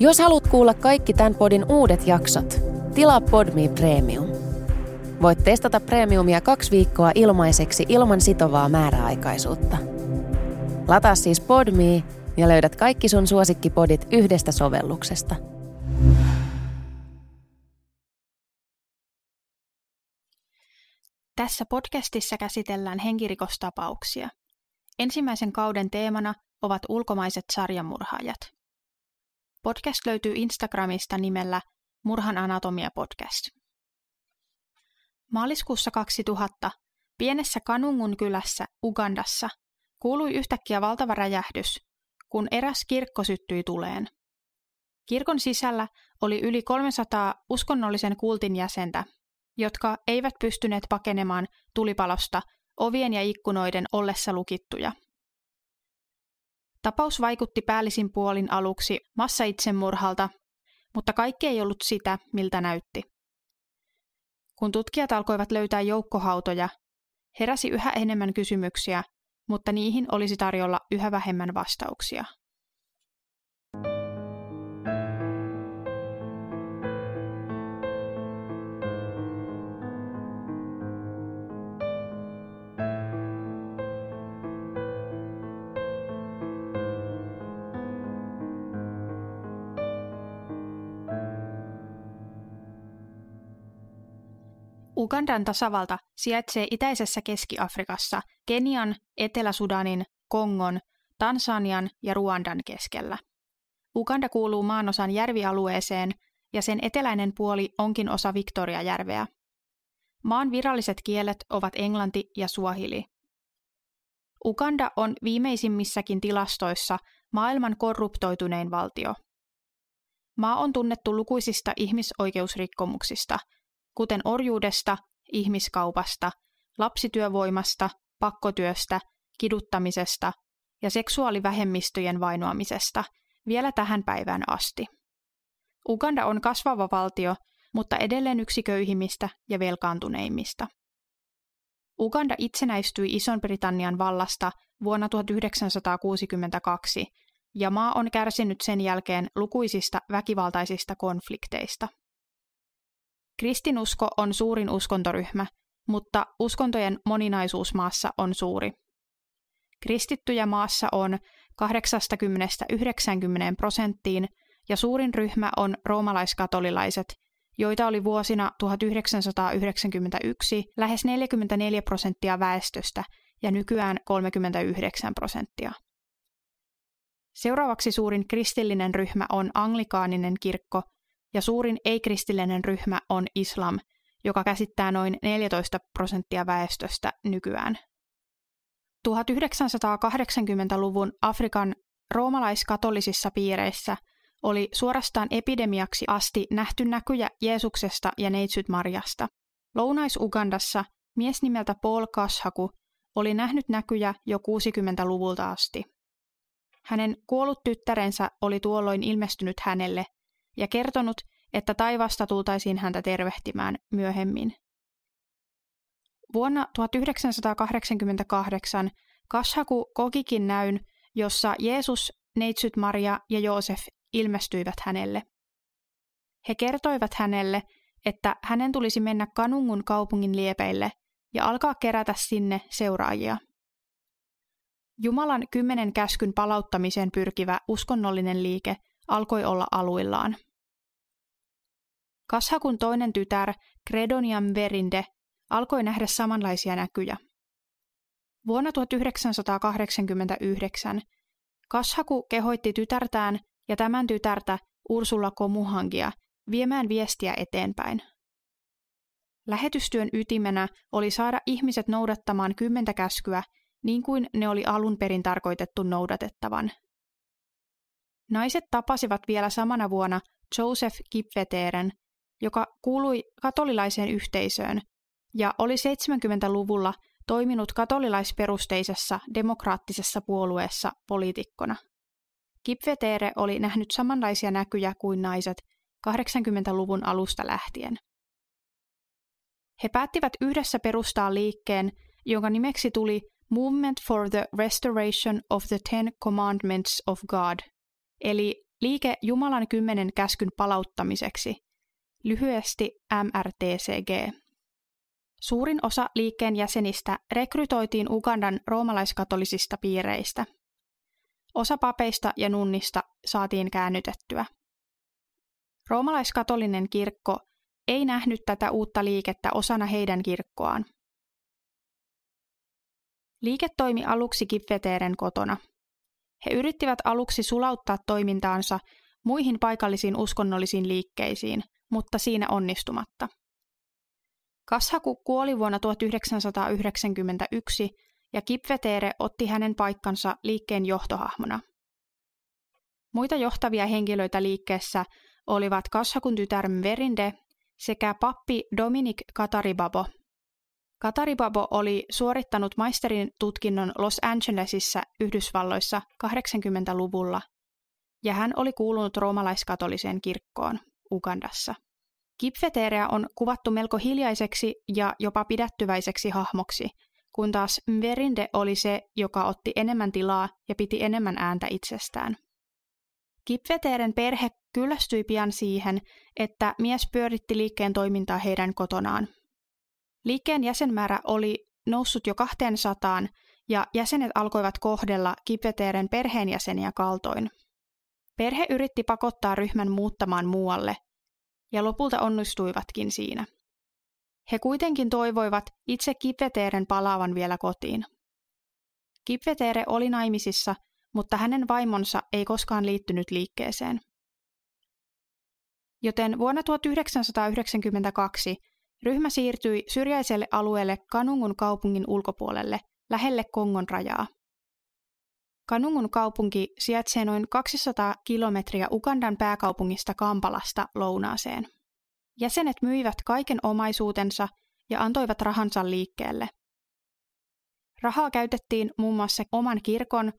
Jos haluat kuulla kaikki tämän podin uudet jaksot, tilaa Podme Premium. Voit testata Premiumia kaksi viikkoa ilmaiseksi ilman sitovaa määräaikaisuutta. Lataa siis Podme ja löydät kaikki sun suosikkipodit yhdestä sovelluksesta. Tässä podcastissa käsitellään henkirikostapauksia. Ensimmäisen kauden teemana ovat ulkomaiset sarjamurhaajat. Podcast löytyy Instagramista nimellä Murhan anatomia podcast. Maaliskuussa 2000 pienessä Kanungun kylässä Ugandassa kuului yhtäkkiä valtava räjähdys, kun eräs kirkko syttyi tuleen. Kirkon sisällä oli yli 300 uskonnollisen kultin jäsentä, jotka eivät pystyneet pakenemaan tulipalosta ovien ja ikkunoiden ollessa lukittuja. Tapaus vaikutti päällisin puolin aluksi massaitsemurhalta, mutta kaikki ei ollut sitä, miltä näytti. Kun tutkijat alkoivat löytää joukkohautoja, heräsi yhä enemmän kysymyksiä, mutta niihin olisi tarjolla yhä vähemmän vastauksia. Ugandan tasavalta sijaitsee itäisessä Keski-Afrikassa Kenian, Etelä-Sudanin, Kongon, Tansanian ja Ruandan keskellä. Uganda kuuluu maanosan järvialueeseen ja sen eteläinen puoli onkin osa Victoriajärveä. Maan viralliset kielet ovat englanti ja suahili. Uganda on viimeisimmissäkin tilastoissa maailman korruptoitunein valtio. Maa on tunnettu lukuisista ihmisoikeusrikkomuksista – kuten orjuudesta, ihmiskaupasta, lapsityövoimasta, pakkotyöstä, kiduttamisesta ja seksuaalivähemmistöjen vainoamisesta vielä tähän päivään asti. Uganda on kasvava valtio, mutta edelleen yksi köyhimmistä ja velkaantuneimmista. Uganda itsenäistyi Ison-Britannian vallasta vuonna 1962 ja maa on kärsinyt sen jälkeen lukuisista väkivaltaisista konflikteista. Kristinusko on suurin uskontoryhmä, mutta uskontojen moninaisuus maassa on suuri. Kristittyjä maassa on 80-90 prosenttiin ja suurin ryhmä on roomalaiskatolilaiset, joita oli vuosina 1991 lähes 44 prosenttia väestöstä ja nykyään 39 prosenttia. Seuraavaksi suurin kristillinen ryhmä on anglikaaninen kirkko, ja suurin ei-kristillinen ryhmä on islam, joka käsittää noin 14 prosenttia väestöstä nykyään. 1980-luvun Afrikan roomalaiskatolisissa piireissä oli suorastaan epidemiaksi asti nähty näkyjä Jeesuksesta ja neitsyt Marjasta. Lounais-Ugandassa mies nimeltä Paul Kashaku oli nähnyt näkyjä jo 60-luvulta asti. Hänen kuollut tyttärensä oli tuolloin ilmestynyt hänelle ja kertonut, että taivasta tultaisiin häntä tervehtimään myöhemmin. Vuonna 1988 Kashaku kokikin näyn, jossa Jeesus, neitsyt Maria ja Joosef ilmestyivät hänelle. He kertoivat hänelle, että hänen tulisi mennä Kanungun kaupungin liepeille ja alkaa kerätä sinne seuraajia. Jumalan kymmenen käskyn palauttamiseen pyrkivä uskonnollinen liike alkoi olla aluillaan. Kashakun toinen tytär, Gredonian Verinde, alkoi nähdä samanlaisia näkyjä. Vuonna 1989 Kashaku kehoitti tytärtään ja tämän tytärtä Ursula Komuhangia viemään viestiä eteenpäin. Lähetystyön ytimenä oli saada ihmiset noudattamaan kymmentä käskyä niin kuin ne oli alun perin tarkoitettu noudatettavan. Naiset tapasivat vielä samana vuonna Joseph Kipveteren, joka kuului katolilaiseen yhteisöön ja oli 70-luvulla toiminut katolilaisperusteisessa demokraattisessa puolueessa poliitikkona. Kipvetere oli nähnyt samanlaisia näkyjä kuin naiset 80-luvun alusta lähtien. He päättivät yhdessä perustaa liikkeen, jonka nimeksi tuli Movement for the Restoration of the Ten Commandments of God, eli liike Jumalan kymmenen käskyn palauttamiseksi, lyhyesti MRTCG. Suurin osa liikkeen jäsenistä rekrytoitiin Ugandan roomalaiskatolisista piireistä. Osa papeista ja nunnista saatiin käännytettyä. Roomalaiskatolinen kirkko ei nähnyt tätä uutta liikettä osana heidän kirkkoaan. Liike toimi aluksi Kipveteeren kotona. He yrittivät aluksi sulauttaa toimintaansa muihin paikallisiin uskonnollisiin liikkeisiin, mutta siinä onnistumatta. Kashaku kuoli vuonna 1991 ja Kipveteere otti hänen paikkansa liikkeen johtohahmona. Muita johtavia henkilöitä liikkeessä olivat Kashakun tytär Verinde sekä pappi Dominic Kataribabo. Kataribabo oli suorittanut maisterin tutkinnon Los Angelesissa Yhdysvalloissa 80-luvulla ja hän oli kuulunut roomalaiskatoliseen kirkkoon Ugandassa. Kipfeteereä on kuvattu melko hiljaiseksi ja jopa pidättyväiseksi hahmoksi, kun taas Verinde oli se, joka otti enemmän tilaa ja piti enemmän ääntä itsestään. Kipfeteeren perhe kyllästyi pian siihen, että mies pyöritti liikkeen toimintaa heidän kotonaan. Liikkeen jäsenmäärä oli noussut jo 200 ja jäsenet alkoivat kohdella Kipfeteeren perheenjäseniä kaltoin. Perhe yritti pakottaa ryhmän muuttamaan muualle, ja lopulta onnistuivatkin siinä. He kuitenkin toivoivat itse Kipveteeren palaavan vielä kotiin. Kipveteere oli naimisissa, mutta hänen vaimonsa ei koskaan liittynyt liikkeeseen. Joten vuonna 1992 ryhmä siirtyi syrjäiselle alueelle Kanungun kaupungin ulkopuolelle, lähelle Kongon rajaa. Kanungun kaupunki sijaitsee noin 200 kilometriä Ugandan pääkaupungista Kampalasta lounaaseen. Jäsenet myivät kaiken omaisuutensa ja antoivat rahansa liikkeelle. Rahaa käytettiin muun muassa oman kirkon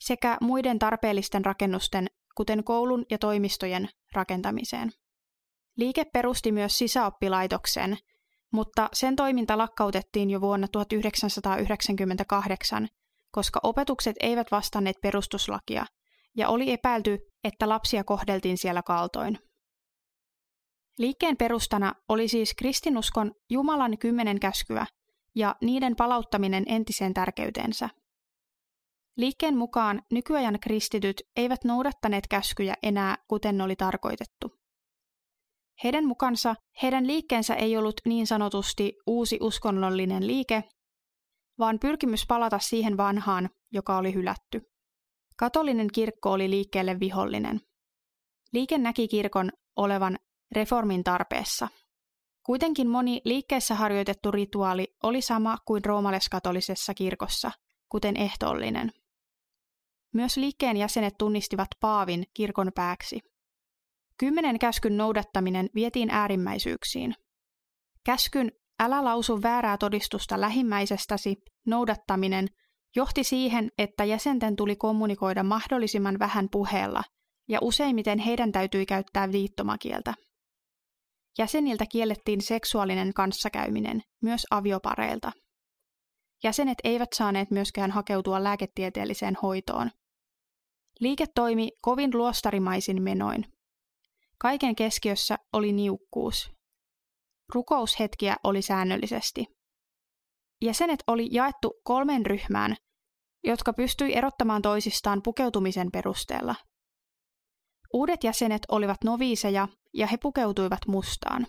sekä muiden tarpeellisten rakennusten, kuten koulun ja toimistojen, rakentamiseen. Liike perusti myös sisäoppilaitoksen, mutta sen toiminta lakkautettiin jo vuonna 1998 koska opetukset eivät vastanneet perustuslakia ja oli epäilty, että lapsia kohdeltiin siellä kaltoin. Liikkeen perustana oli siis kristinuskon Jumalan kymmenen käskyä ja niiden palauttaminen entiseen tärkeyteensä. Liikkeen mukaan nykyajan kristityt eivät noudattaneet käskyjä enää kuten oli tarkoitettu. Heidän mukansa heidän liikkeensä ei ollut niin sanotusti uusi uskonnollinen liike, vaan pyrkimys palata siihen vanhaan, joka oli hylätty. Katolinen kirkko oli liikkeelle vihollinen. Liike näki kirkon olevan reformin tarpeessa. Kuitenkin moni liikkeessä harjoitettu rituaali oli sama kuin roomaleskatolisessa kirkossa, kuten ehtoollinen. Myös liikkeen jäsenet tunnistivat Paavin kirkon pääksi. Kymmenen käskyn noudattaminen vietiin äärimmäisyyksiin. Käskyn älä lausu väärää todistusta lähimmäisestäsi, noudattaminen johti siihen, että jäsenten tuli kommunikoida mahdollisimman vähän puheella, ja useimmiten heidän täytyi käyttää viittomakieltä. Jäseniltä kiellettiin seksuaalinen kanssakäyminen, myös aviopareilta. Jäsenet eivät saaneet myöskään hakeutua lääketieteelliseen hoitoon. Liike toimi kovin luostarimaisin menoin. Kaiken keskiössä oli niukkuus, Rukoushetkiä oli säännöllisesti. Jäsenet oli jaettu kolmeen ryhmään, jotka pystyi erottamaan toisistaan pukeutumisen perusteella. Uudet jäsenet olivat noviiseja ja he pukeutuivat mustaan.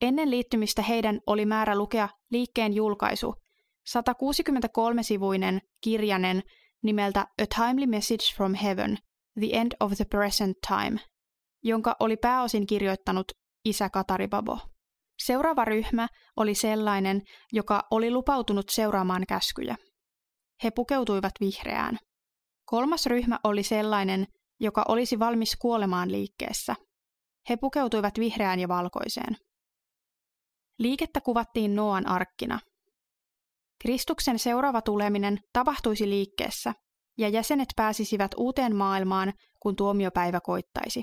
Ennen liittymistä heidän oli määrä lukea liikkeen julkaisu, 163-sivuinen kirjanen nimeltä A Timely Message from Heaven, The End of the Present Time, jonka oli pääosin kirjoittanut isä Kataribabo. Seuraava ryhmä oli sellainen, joka oli lupautunut seuraamaan käskyjä. He pukeutuivat vihreään. Kolmas ryhmä oli sellainen, joka olisi valmis kuolemaan liikkeessä. He pukeutuivat vihreään ja valkoiseen. Liikettä kuvattiin Noan arkkina. Kristuksen seuraava tuleminen tapahtuisi liikkeessä, ja jäsenet pääsisivät uuteen maailmaan, kun tuomiopäivä koittaisi.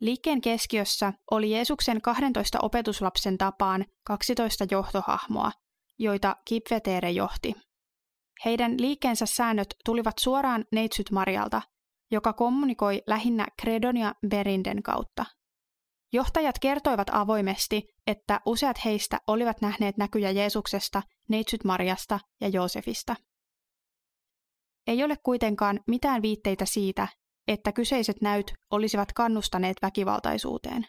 Liikkeen keskiössä oli Jeesuksen 12 opetuslapsen tapaan 12 johtohahmoa, joita Kipveteere johti. Heidän liikkeensä säännöt tulivat suoraan neitsyt Marialta, joka kommunikoi lähinnä Credon ja Berinden kautta. Johtajat kertoivat avoimesti, että useat heistä olivat nähneet näkyjä Jeesuksesta, neitsyt Marjasta ja Joosefista. Ei ole kuitenkaan mitään viitteitä siitä, että kyseiset näyt olisivat kannustaneet väkivaltaisuuteen.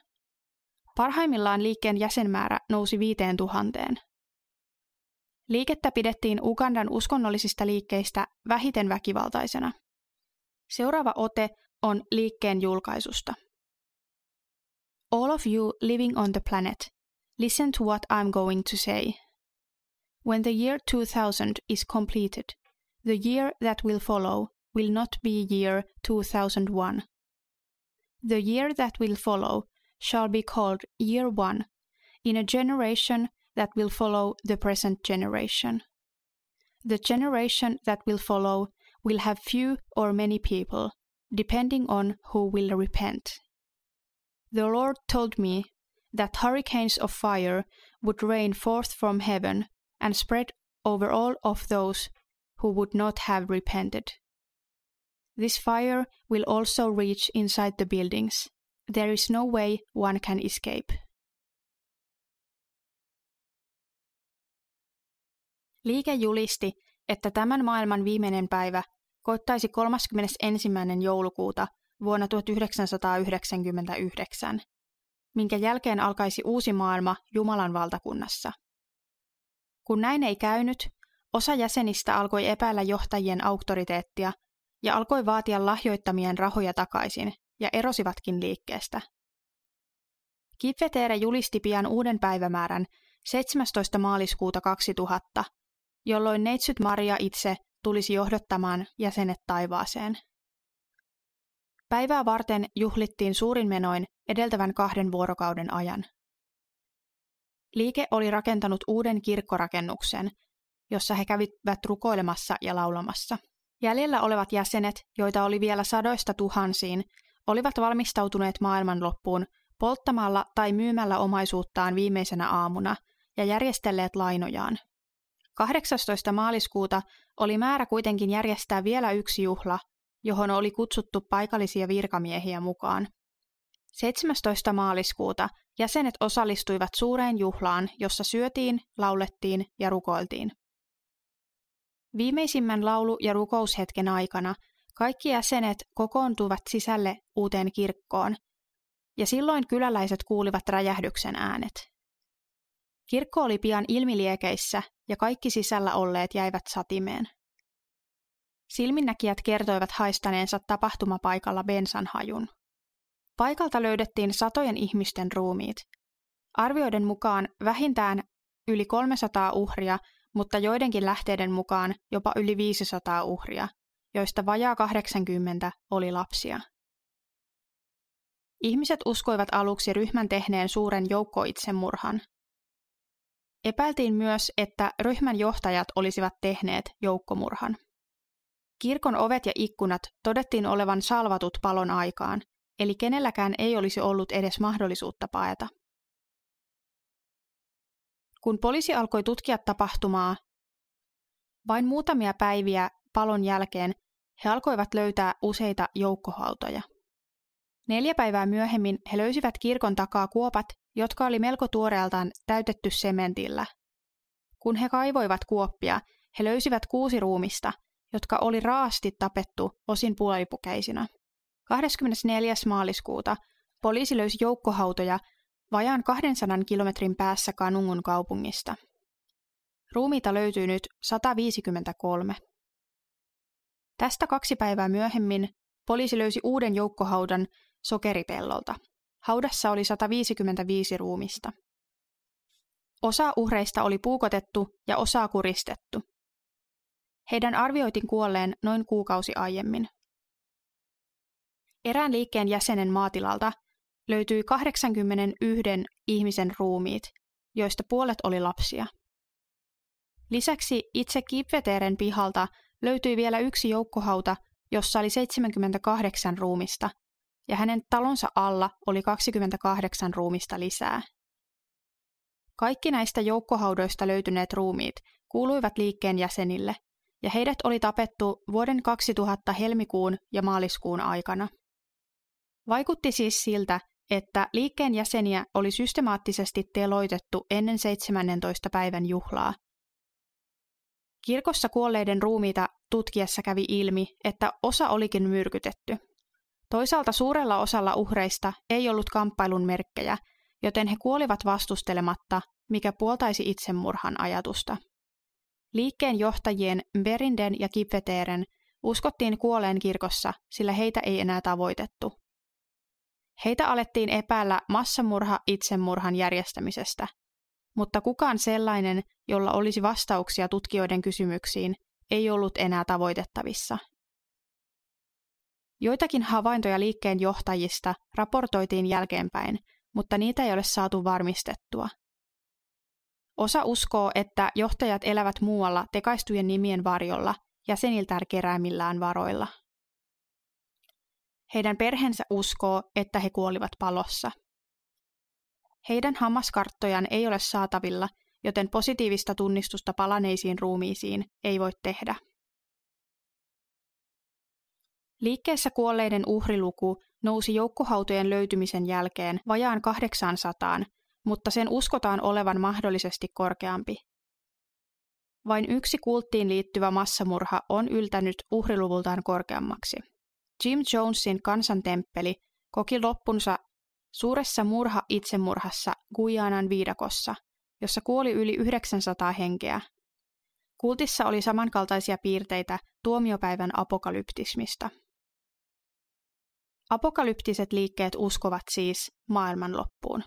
Parhaimmillaan liikkeen jäsenmäärä nousi viiteen tuhanteen. Liikettä pidettiin Ugandan uskonnollisista liikkeistä vähiten väkivaltaisena. Seuraava ote on liikkeen julkaisusta. All of you living on the planet, listen to what I'm going to say. When the year 2000 is completed, the year that will follow will not be year 2001. The year that will follow shall be called year one in a generation that will follow the present generation. The generation that will follow will have few or many people, depending on who will repent. The Lord told me that hurricanes of fire would rain forth from heaven and spread over all of those who would not have repented. This fire will also reach inside the buildings. There is no way one can escape. Liike julisti, että tämän maailman viimeinen päivä koittaisi 31. joulukuuta vuonna 1999, minkä jälkeen alkaisi uusi maailma Jumalan valtakunnassa. Kun näin ei käynyt, osa jäsenistä alkoi epäillä johtajien auktoriteettia ja alkoi vaatia lahjoittamien rahoja takaisin ja erosivatkin liikkeestä. Kipvetere julisti pian uuden päivämäärän 17. maaliskuuta 2000, jolloin neitsyt Maria itse tulisi johdottamaan jäsenet taivaaseen. Päivää varten juhlittiin suurin menoin edeltävän kahden vuorokauden ajan. Liike oli rakentanut uuden kirkkorakennuksen, jossa he kävivät rukoilemassa ja laulamassa. Jäljellä olevat jäsenet, joita oli vielä sadoista tuhansiin, olivat valmistautuneet maailmanloppuun polttamalla tai myymällä omaisuuttaan viimeisenä aamuna ja järjestelleet lainojaan. 18. maaliskuuta oli määrä kuitenkin järjestää vielä yksi juhla, johon oli kutsuttu paikallisia virkamiehiä mukaan. 17. maaliskuuta jäsenet osallistuivat suureen juhlaan, jossa syötiin, laulettiin ja rukoiltiin. Viimeisimmän laulu- ja rukoushetken aikana kaikki jäsenet kokoontuivat sisälle uuteen kirkkoon, ja silloin kyläläiset kuulivat räjähdyksen äänet. Kirkko oli pian ilmiliekeissä ja kaikki sisällä olleet jäivät satimeen. Silminnäkijät kertoivat haistaneensa tapahtumapaikalla bensan hajun. Paikalta löydettiin satojen ihmisten ruumiit. Arvioiden mukaan vähintään yli 300 uhria, mutta joidenkin lähteiden mukaan jopa yli 500 uhria, joista vajaa 80 oli lapsia. Ihmiset uskoivat aluksi ryhmän tehneen suuren joukkoitsemurhan. Epäiltiin myös, että ryhmän johtajat olisivat tehneet joukkomurhan. Kirkon ovet ja ikkunat todettiin olevan salvatut palon aikaan, eli kenelläkään ei olisi ollut edes mahdollisuutta paeta. Kun poliisi alkoi tutkia tapahtumaa, vain muutamia päiviä palon jälkeen he alkoivat löytää useita joukkohautoja. Neljä päivää myöhemmin he löysivät kirkon takaa kuopat, jotka oli melko tuoreeltaan täytetty sementillä. Kun he kaivoivat kuoppia, he löysivät kuusi ruumista, jotka oli raasti tapettu osin puolipukeisina. 24. maaliskuuta poliisi löysi joukkohautoja vajaan 200 kilometrin päässä Kanungun kaupungista. Ruumiita löytyy nyt 153. Tästä kaksi päivää myöhemmin poliisi löysi uuden joukkohaudan sokeripellolta. Haudassa oli 155 ruumista. Osa uhreista oli puukotettu ja osaa kuristettu. Heidän arvioitiin kuolleen noin kuukausi aiemmin. Erään liikkeen jäsenen maatilalta löytyi 81 ihmisen ruumiit, joista puolet oli lapsia. Lisäksi itse Kipveteren pihalta löytyi vielä yksi joukkohauta, jossa oli 78 ruumista, ja hänen talonsa alla oli 28 ruumista lisää. Kaikki näistä joukkohaudoista löytyneet ruumiit kuuluivat liikkeen jäsenille, ja heidät oli tapettu vuoden 2000 helmikuun ja maaliskuun aikana. Vaikutti siis siltä, että liikkeen jäseniä oli systemaattisesti teloitettu ennen 17. päivän juhlaa. Kirkossa kuolleiden ruumiita tutkiessa kävi ilmi, että osa olikin myrkytetty. Toisaalta suurella osalla uhreista ei ollut kamppailun merkkejä, joten he kuolivat vastustelematta, mikä puoltaisi itsemurhan ajatusta. Liikkeen johtajien Berinden ja Kipveteren uskottiin kuolleen kirkossa, sillä heitä ei enää tavoitettu. Heitä alettiin epäillä massamurha itsemurhan järjestämisestä, mutta kukaan sellainen, jolla olisi vastauksia tutkijoiden kysymyksiin, ei ollut enää tavoitettavissa. Joitakin havaintoja liikkeen johtajista raportoitiin jälkeenpäin, mutta niitä ei ole saatu varmistettua. Osa uskoo, että johtajat elävät muualla tekaistujen nimien varjolla jäseniltään keräämillään varoilla. Heidän perheensä uskoo, että he kuolivat palossa. Heidän hammaskarttojaan ei ole saatavilla, joten positiivista tunnistusta palaneisiin ruumiisiin ei voi tehdä. Liikkeessä kuolleiden uhriluku nousi joukkohautojen löytymisen jälkeen vajaan 800, mutta sen uskotaan olevan mahdollisesti korkeampi. Vain yksi kulttiin liittyvä massamurha on yltänyt uhriluvultaan korkeammaksi. Jim Jonesin kansantemppeli koki loppunsa suuressa murha-itsemurhassa Guyanan viidakossa, jossa kuoli yli 900 henkeä. Kultissa oli samankaltaisia piirteitä tuomiopäivän apokalyptismista. Apokalyptiset liikkeet uskovat siis maailmanloppuun.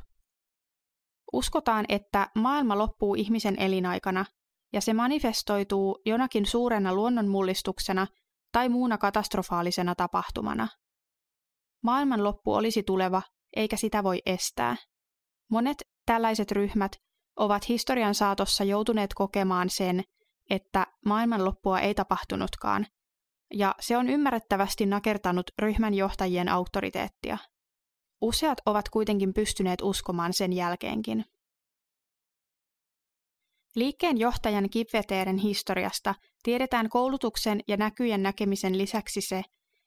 Uskotaan, että maailma loppuu ihmisen elinaikana ja se manifestoituu jonakin suurena luonnonmullistuksena tai muuna katastrofaalisena tapahtumana. Maailmanloppu olisi tuleva, eikä sitä voi estää. Monet tällaiset ryhmät ovat historian saatossa joutuneet kokemaan sen, että maailmanloppua ei tapahtunutkaan, ja se on ymmärrettävästi nakertanut ryhmän johtajien auktoriteettia. Useat ovat kuitenkin pystyneet uskomaan sen jälkeenkin. Liikkeen johtajan Kipveteeren historiasta tiedetään koulutuksen ja näkyjen näkemisen lisäksi se,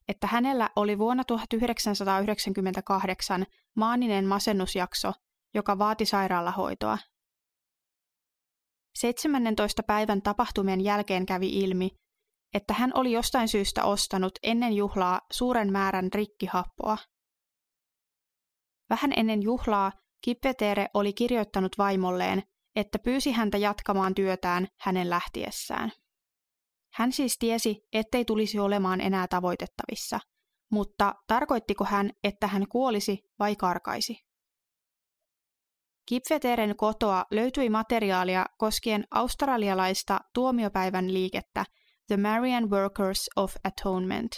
että hänellä oli vuonna 1998 maaninen masennusjakso, joka vaati sairaalahoitoa. 17. päivän tapahtumien jälkeen kävi ilmi, että hän oli jostain syystä ostanut ennen juhlaa suuren määrän rikkihappoa. Vähän ennen juhlaa Kippetere oli kirjoittanut vaimolleen, että pyysi häntä jatkamaan työtään hänen lähtiessään. Hän siis tiesi, ettei tulisi olemaan enää tavoitettavissa, mutta tarkoittiko hän, että hän kuolisi vai karkaisi? Kipveteren kotoa löytyi materiaalia koskien australialaista tuomiopäivän liikettä The Marian Workers of Atonement.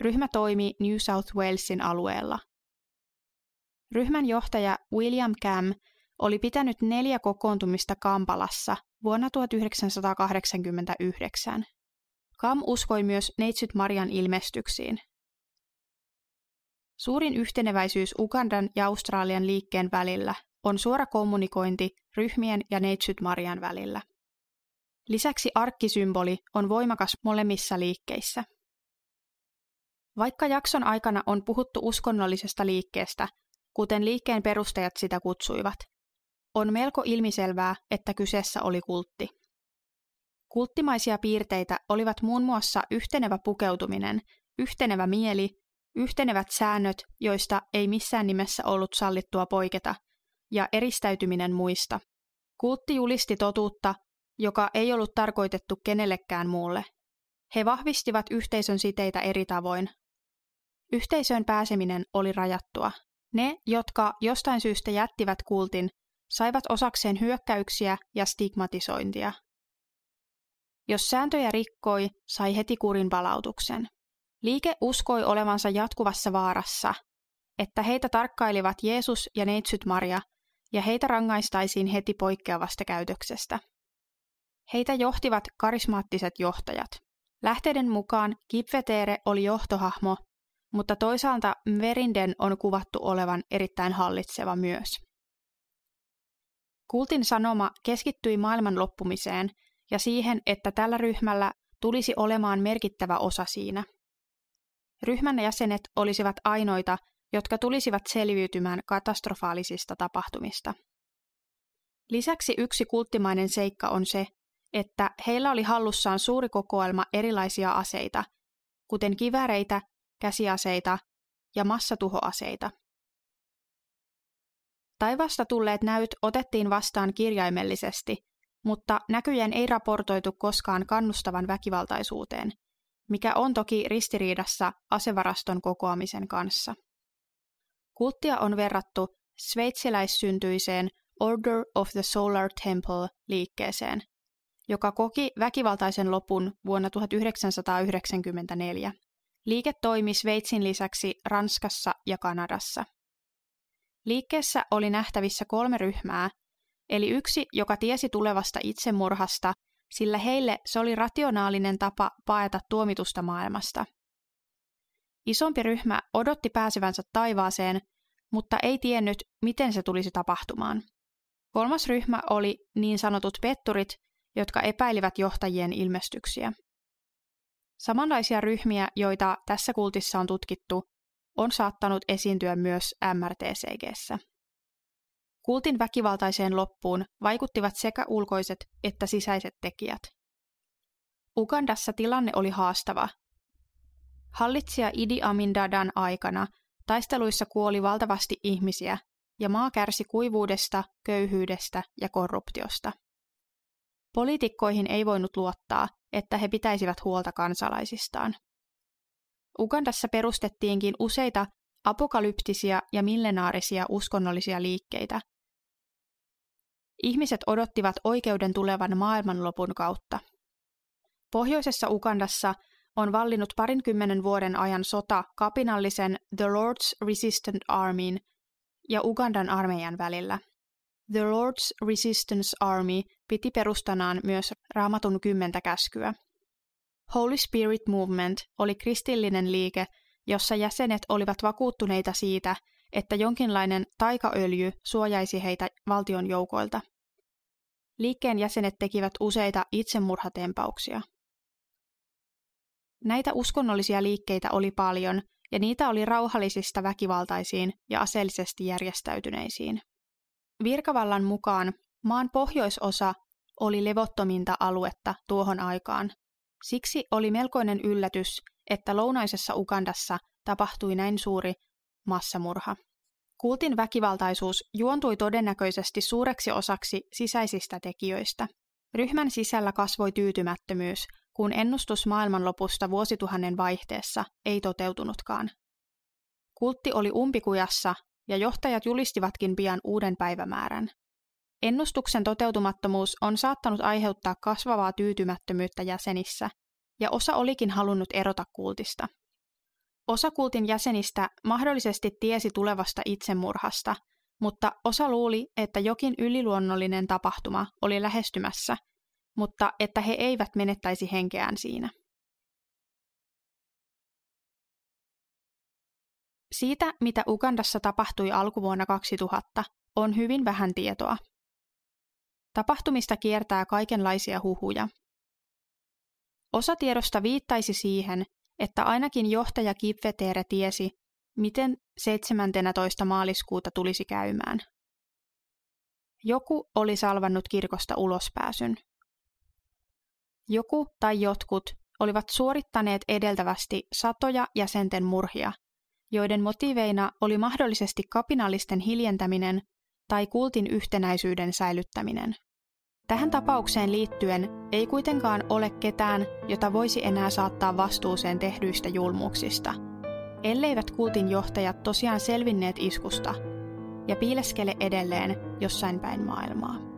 Ryhmä toimi New South Walesin alueella. Ryhmän johtaja William Cam oli pitänyt neljä kokoontumista Kampalassa vuonna 1989. Kam uskoi myös Neitsyt Marian ilmestyksiin. Suurin yhteneväisyys Ugandan ja Australian liikkeen välillä on suora kommunikointi ryhmien ja Neitsyt Marian välillä. Lisäksi arkkisymboli on voimakas molemmissa liikkeissä. Vaikka jakson aikana on puhuttu uskonnollisesta liikkeestä, kuten liikkeen perustajat sitä kutsuivat, on melko ilmiselvää, että kyseessä oli kultti. Kulttimaisia piirteitä olivat muun muassa yhtenevä pukeutuminen, yhtenevä mieli, yhtenevät säännöt, joista ei missään nimessä ollut sallittua poiketa, ja eristäytyminen muista. Kultti julisti totuutta, joka ei ollut tarkoitettu kenellekään muulle. He vahvistivat yhteisön siteitä eri tavoin. Yhteisöön pääseminen oli rajattua. Ne, jotka jostain syystä jättivät kultin, saivat osakseen hyökkäyksiä ja stigmatisointia. Jos sääntöjä rikkoi, sai heti kurin palautuksen. Liike uskoi olevansa jatkuvassa vaarassa, että heitä tarkkailivat Jeesus ja neitsyt Maria, ja heitä rangaistaisiin heti poikkeavasta käytöksestä. Heitä johtivat karismaattiset johtajat. Lähteiden mukaan Kipvetere oli johtohahmo, mutta toisaalta Verinden on kuvattu olevan erittäin hallitseva myös. Kultin sanoma keskittyi maailman loppumiseen ja siihen, että tällä ryhmällä tulisi olemaan merkittävä osa siinä. Ryhmän jäsenet olisivat ainoita, jotka tulisivat selviytymään katastrofaalisista tapahtumista. Lisäksi yksi kulttimainen seikka on se, että heillä oli hallussaan suuri kokoelma erilaisia aseita, kuten kiväreitä, käsiaseita ja massatuhoaseita. Taivasta tulleet näyt otettiin vastaan kirjaimellisesti, mutta näkyjen ei raportoitu koskaan kannustavan väkivaltaisuuteen, mikä on toki ristiriidassa asevaraston kokoamisen kanssa. Kulttia on verrattu sveitsiläissyntyiseen Order of the Solar Temple liikkeeseen, joka koki väkivaltaisen lopun vuonna 1994. Liike toimi Sveitsin lisäksi Ranskassa ja Kanadassa. Liikkeessä oli nähtävissä kolme ryhmää, eli yksi, joka tiesi tulevasta itsemurhasta, sillä heille se oli rationaalinen tapa paeta tuomitusta maailmasta. Isompi ryhmä odotti pääsevänsä taivaaseen, mutta ei tiennyt, miten se tulisi tapahtumaan. Kolmas ryhmä oli niin sanotut petturit, jotka epäilivät johtajien ilmestyksiä. Samanlaisia ryhmiä, joita tässä kultissa on tutkittu, on saattanut esiintyä myös MRTCGssä. Kultin väkivaltaiseen loppuun vaikuttivat sekä ulkoiset että sisäiset tekijät. Ugandassa tilanne oli haastava. Hallitsija Idi Amin Dadan aikana taisteluissa kuoli valtavasti ihmisiä ja maa kärsi kuivuudesta, köyhyydestä ja korruptiosta. Poliitikkoihin ei voinut luottaa, että he pitäisivät huolta kansalaisistaan. Ugandassa perustettiinkin useita apokalyptisia ja millenaarisia uskonnollisia liikkeitä. Ihmiset odottivat oikeuden tulevan maailmanlopun kautta. Pohjoisessa Ugandassa on vallinnut parinkymmenen vuoden ajan sota kapinallisen The Lord's Resistant Armyin ja Ugandan armeijan välillä. The Lord's Resistance Army piti perustanaan myös raamatun kymmentä käskyä. Holy Spirit Movement oli kristillinen liike, jossa jäsenet olivat vakuuttuneita siitä, että jonkinlainen taikaöljy suojaisi heitä valtion joukoilta. Liikkeen jäsenet tekivät useita itsemurhatempauksia. Näitä uskonnollisia liikkeitä oli paljon, ja niitä oli rauhallisista väkivaltaisiin ja aseellisesti järjestäytyneisiin. Virkavallan mukaan maan pohjoisosa oli levottominta aluetta tuohon aikaan. Siksi oli melkoinen yllätys, että lounaisessa Ugandassa tapahtui näin suuri massamurha. Kultin väkivaltaisuus juontui todennäköisesti suureksi osaksi sisäisistä tekijöistä. Ryhmän sisällä kasvoi tyytymättömyys, kun ennustus maailmanlopusta vuosituhannen vaihteessa ei toteutunutkaan. Kultti oli umpikujassa ja johtajat julistivatkin pian uuden päivämäärän. Ennustuksen toteutumattomuus on saattanut aiheuttaa kasvavaa tyytymättömyyttä jäsenissä, ja osa olikin halunnut erota kultista. Osa kultin jäsenistä mahdollisesti tiesi tulevasta itsemurhasta, mutta osa luuli, että jokin yliluonnollinen tapahtuma oli lähestymässä, mutta että he eivät menettäisi henkeään siinä. Siitä, mitä Ugandassa tapahtui alkuvuonna 2000, on hyvin vähän tietoa. Tapahtumista kiertää kaikenlaisia huhuja. Osa tiedosta viittaisi siihen, että ainakin johtaja Kipvetere tiesi, miten 17. maaliskuuta tulisi käymään. Joku oli salvannut kirkosta ulospääsyn. Joku tai jotkut olivat suorittaneet edeltävästi satoja jäsenten murhia joiden motiiveina oli mahdollisesti kapinallisten hiljentäminen tai kultin yhtenäisyyden säilyttäminen. Tähän tapaukseen liittyen ei kuitenkaan ole ketään, jota voisi enää saattaa vastuuseen tehdyistä julmuuksista, elleivät kultin johtajat tosiaan selvinneet iskusta ja piileskele edelleen jossain päin maailmaa.